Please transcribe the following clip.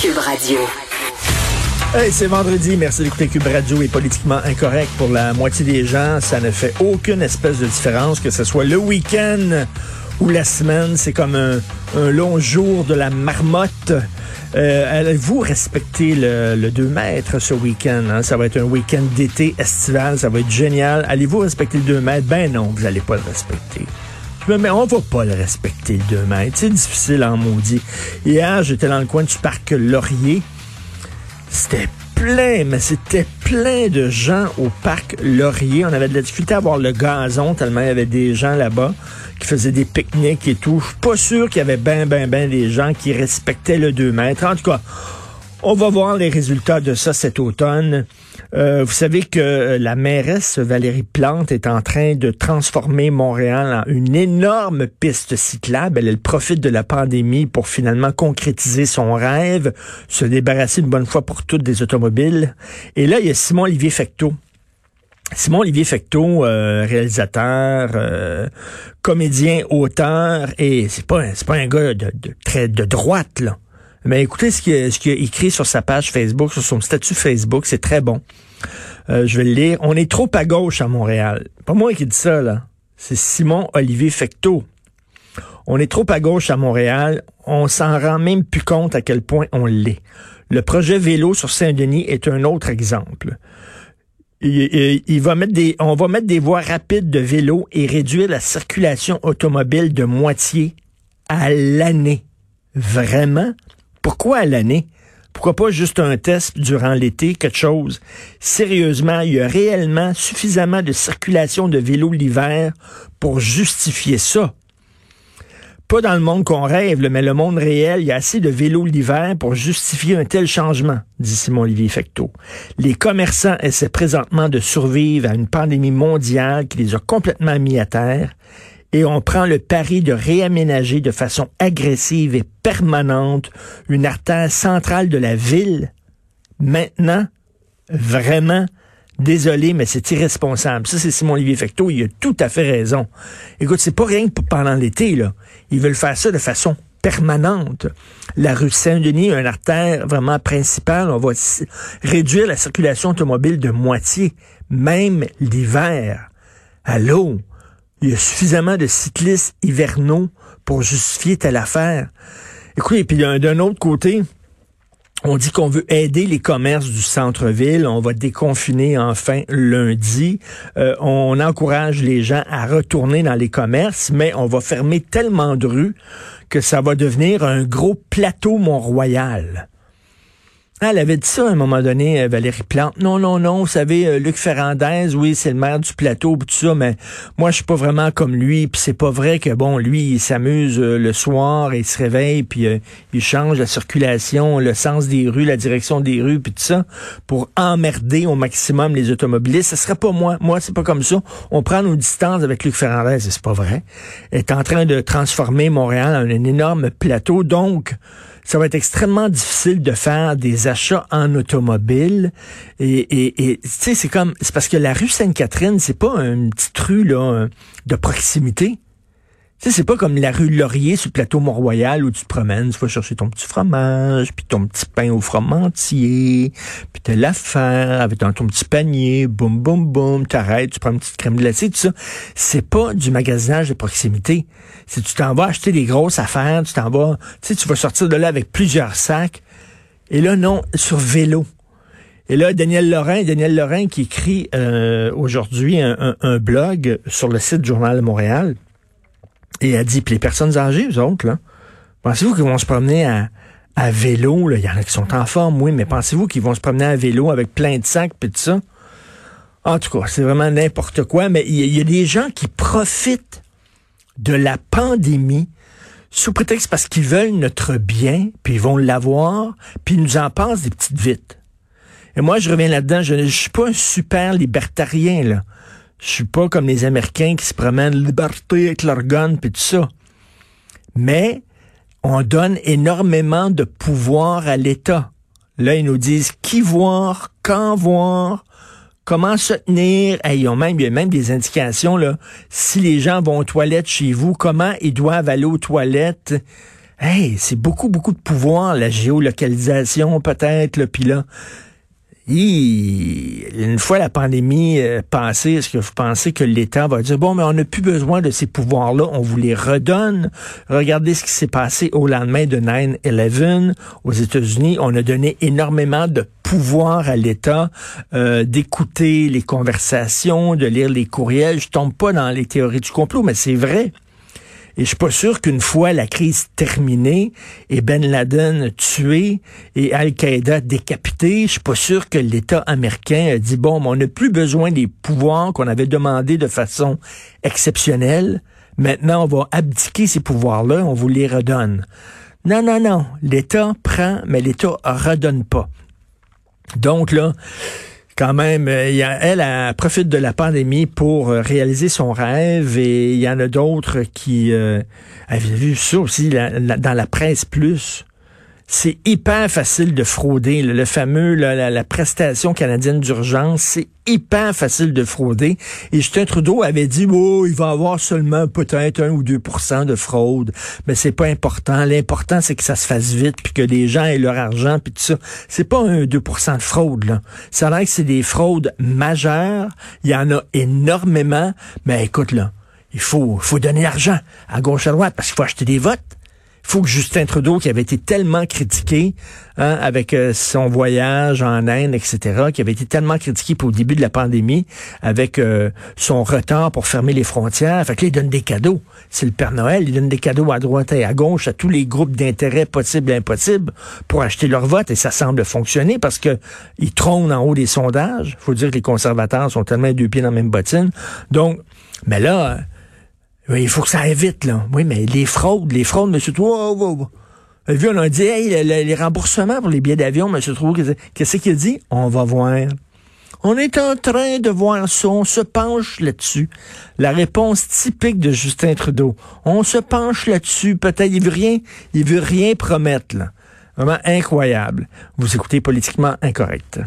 Cube Radio. Hey, c'est vendredi. Merci d'écouter Cube Radio est politiquement incorrect pour la moitié des gens. Ça ne fait aucune espèce de différence que ce soit le week-end ou la semaine. C'est comme un, long jour de la marmotte. Euh, Allez-vous respecter le, 2 mètres ce week-end? Hein? Ça va être un week-end d'été estival. Ça va être génial. Allez-vous respecter le 2 mètres? Ben non, vous n'allez pas le respecter. Mais on va pas le respecter le 2 mètres. C'est difficile en maudit. Hier, j'étais dans le coin du parc Laurier. C'était plein, mais c'était plein de gens au parc Laurier. On avait de la difficulté à voir le gazon tellement il y avait des gens là-bas qui faisaient des pique-niques et tout. Je suis pas sûr qu'il y avait ben, ben, ben des gens qui respectaient le 2 mètres. En tout cas, on va voir les résultats de ça cet automne. Euh, vous savez que euh, la mairesse Valérie Plante est en train de transformer Montréal en une énorme piste cyclable. Elle, profite de la pandémie pour finalement concrétiser son rêve, se débarrasser une bonne fois pour toutes des automobiles. Et là, il y a Simon-Olivier Fecteau. Simon-Olivier Fecteau, euh, réalisateur, comédien, auteur, et c'est pas, c'est pas un gars de, de, très de droite, là. Mais écoutez ce qu'il a, écrit sur sa page Facebook, sur son statut Facebook, c'est très bon. Euh, je vais le lire. On est trop à gauche à Montréal. Pas moi qui dis ça, là. C'est Simon Olivier Fecteau. On est trop à gauche à Montréal. On s'en rend même plus compte à quel point on l'est. Le projet vélo sur Saint-Denis est un autre exemple. Il, va mettre des, on va mettre des voies rapides de vélo et réduire la circulation automobile de moitié à l'année. Vraiment? Pourquoi à l'année? Pourquoi pas juste un test durant l'été, quelque chose? Sérieusement, il y a réellement suffisamment de circulation de vélos l'hiver pour justifier ça. Pas dans le monde qu'on rêve, mais le monde réel, il y a assez de vélos l'hiver pour justifier un tel changement, dit Simon-Olivier Fecteau. Les commerçants essaient présentement de survivre à une pandémie mondiale qui les a complètement mis à terre et on prend le pari de réaménager de façon agressive et permanente une artère centrale de la ville. Maintenant, vraiment, désolé, mais c'est irresponsable. Ça, c'est Simon-Olivier Fecteau, il a tout à fait raison. Écoute, c'est pas rien que pendant l'été, là. Ils veulent faire ça de façon permanente. La rue Saint-Denis, une artère vraiment principale, on va réduire la circulation automobile de moitié, même l'hiver. Allô? Il y a suffisamment de cyclistes hivernaux pour justifier telle affaire. Écoutez, puis d'un autre côté, on dit qu'on veut aider les commerces du centre-ville. On va déconfiner enfin lundi. Euh, on encourage les gens à retourner dans les commerces, mais on va fermer tellement de rues que ça va devenir un gros plateau Mont-Royal. Elle avait dit ça à un moment donné, euh, Valérie Plante. Non, non, non, vous savez, euh, Luc Ferrandez, oui, c'est le maire du plateau, tout ça, mais moi, je suis pas vraiment comme lui. Puis c'est pas vrai que, bon, lui, il s'amuse euh, le soir il se réveille, puis il change la circulation, le sens des rues, la direction des rues, puis tout ça, pour emmerder au maximum les automobilistes. Ce serait pas moi. Moi, c'est pas comme ça. On prend nos distances avec Luc Ferrandez, c'est pas vrai. Il est en train de transformer Montréal en un énorme plateau, donc ça va être extrêmement difficile de faire des achats en automobile. Et, et, tu sais, c'est comme, c'est parce que la rue Sainte-Catherine, c'est pas une petite rue là de proximité. Sais, c'est pas comme la rue Laurier sur le plateau Mont-Royal où tu te promènes, tu vas chercher ton petit fromage, puis ton petit pain au froment-entier, puis t'as l'affaire avec ton, petit panier, boum, boum, boum, t'arrêtes, tu prends une petite crème glacée, tout ça. C'est pas du magasinage de proximité. Si tu t'en vas acheter des grosses affaires, tu t'en vas, tu sais, tu vas sortir de là avec plusieurs sacs. Et là, non, sur vélo. Et là, Daniel Lorrain, Daniel Lorrain qui écrit euh, aujourd'hui un, un blog sur le site Journal de Montréal, et elle dit, puis les personnes âgées, eux autres, là, pensez-vous qu'ils vont se promener à, à vélo? Il y en a qui sont en forme, oui, mais pensez-vous qu'ils vont se promener à vélo avec plein de sacs et tout ça? En tout cas, c'est vraiment n'importe quoi, mais il y, a des gens qui profitent de la pandémie sous prétexte parce qu'ils veulent notre bien, puis ils vont l'avoir, puis ils nous en passent des petites vites. Et moi, je reviens là-dedans, je ne suis pas un super libertarien, là. Je suis pas comme les Américains qui se promènent liberté avec leur gun puis tout ça. Mais on donne énormément de pouvoir à l'État. Là, ils nous disent qui voir, quand voir, comment se tenir. ils ont même, il y a même des indications, là. Si les gens vont aux toilettes chez vous, comment ils doivent aller aux toilettes? Hey, c'est beaucoup, beaucoup de pouvoir, la géolocalisation peut-être, puis là, une fois la pandémie euh, passée, est-ce que vous pensez que l'État va dire, bon, mais on n'a plus besoin de ces pouvoirs-là, on vous les redonne? Regardez ce qui s'est passé au lendemain de 9-11 aux États-Unis. On a donné énormément de pouvoir à l'État euh, d'écouter les conversations, de lire les courriels. Je tombe pas dans les théories du complot, mais c'est vrai. Et je suis pas sûr qu'une fois la crise terminée et Ben Laden tué et Al-Qaïda décapité, je suis pas sûr que l'État américain a dit bon, on n'a plus besoin des pouvoirs qu'on avait demandé de façon exceptionnelle. Maintenant, on va abdiquer ces pouvoirs-là, on vous les redonne. Non, non, non. L'État prend, mais l'État redonne pas. Donc là, quand même, euh, elle, profite de la pandémie pour euh, réaliser son rêve et il y en a d'autres qui euh, avaient vu ça aussi dans la presse plus c'est hyper facile de frauder. Le, fameux, la, prestation canadienne d'urgence, c'est hyper facile de frauder. Et Justin Trudeau avait dit, oh, il va avoir seulement peut-être un ou 2% de fraude. Mais c'est pas important. L'important, c'est que ça se fasse vite, puis que les gens aient leur argent, puis tout ça. C'est pas un 2% de fraude, là. Ça a que c'est des fraudes majeures. Il y en a énormément. Mais écoute, là, il faut, faut donner l'argent à gauche à droite parce qu'il faut acheter des votes faut que Justin Trudeau, qui avait été tellement critiqué hein, avec euh, son voyage en Inde, etc., qui avait été tellement critiqué pour au début de la pandémie, avec euh, son retard pour fermer les frontières, fait que là, il donne des cadeaux. C'est le Père Noël, il donne des cadeaux à droite et à gauche à tous les groupes d'intérêts possibles et impossibles pour acheter leur vote, et ça semble fonctionner parce que ils trônent en haut des sondages. faut dire que les conservateurs sont tellement deux pieds dans la même bottine. Donc, mais là... Oui, il faut que ça aille vite, là. Oui, mais les fraudes, les fraudes, monsieur Trou, vous vu, on a dit, hey, les, remboursements pour les billets d'avion, monsieur Trou, qu'est-ce qu'il dit? On va voir. On est en train de voir ça, on se penche là-dessus. La réponse typique de Justin Trudeau. On se penche là-dessus, peut-être, il veut rien, il veut rien promettre, là. Vraiment incroyable. Vous écoutez politiquement incorrect.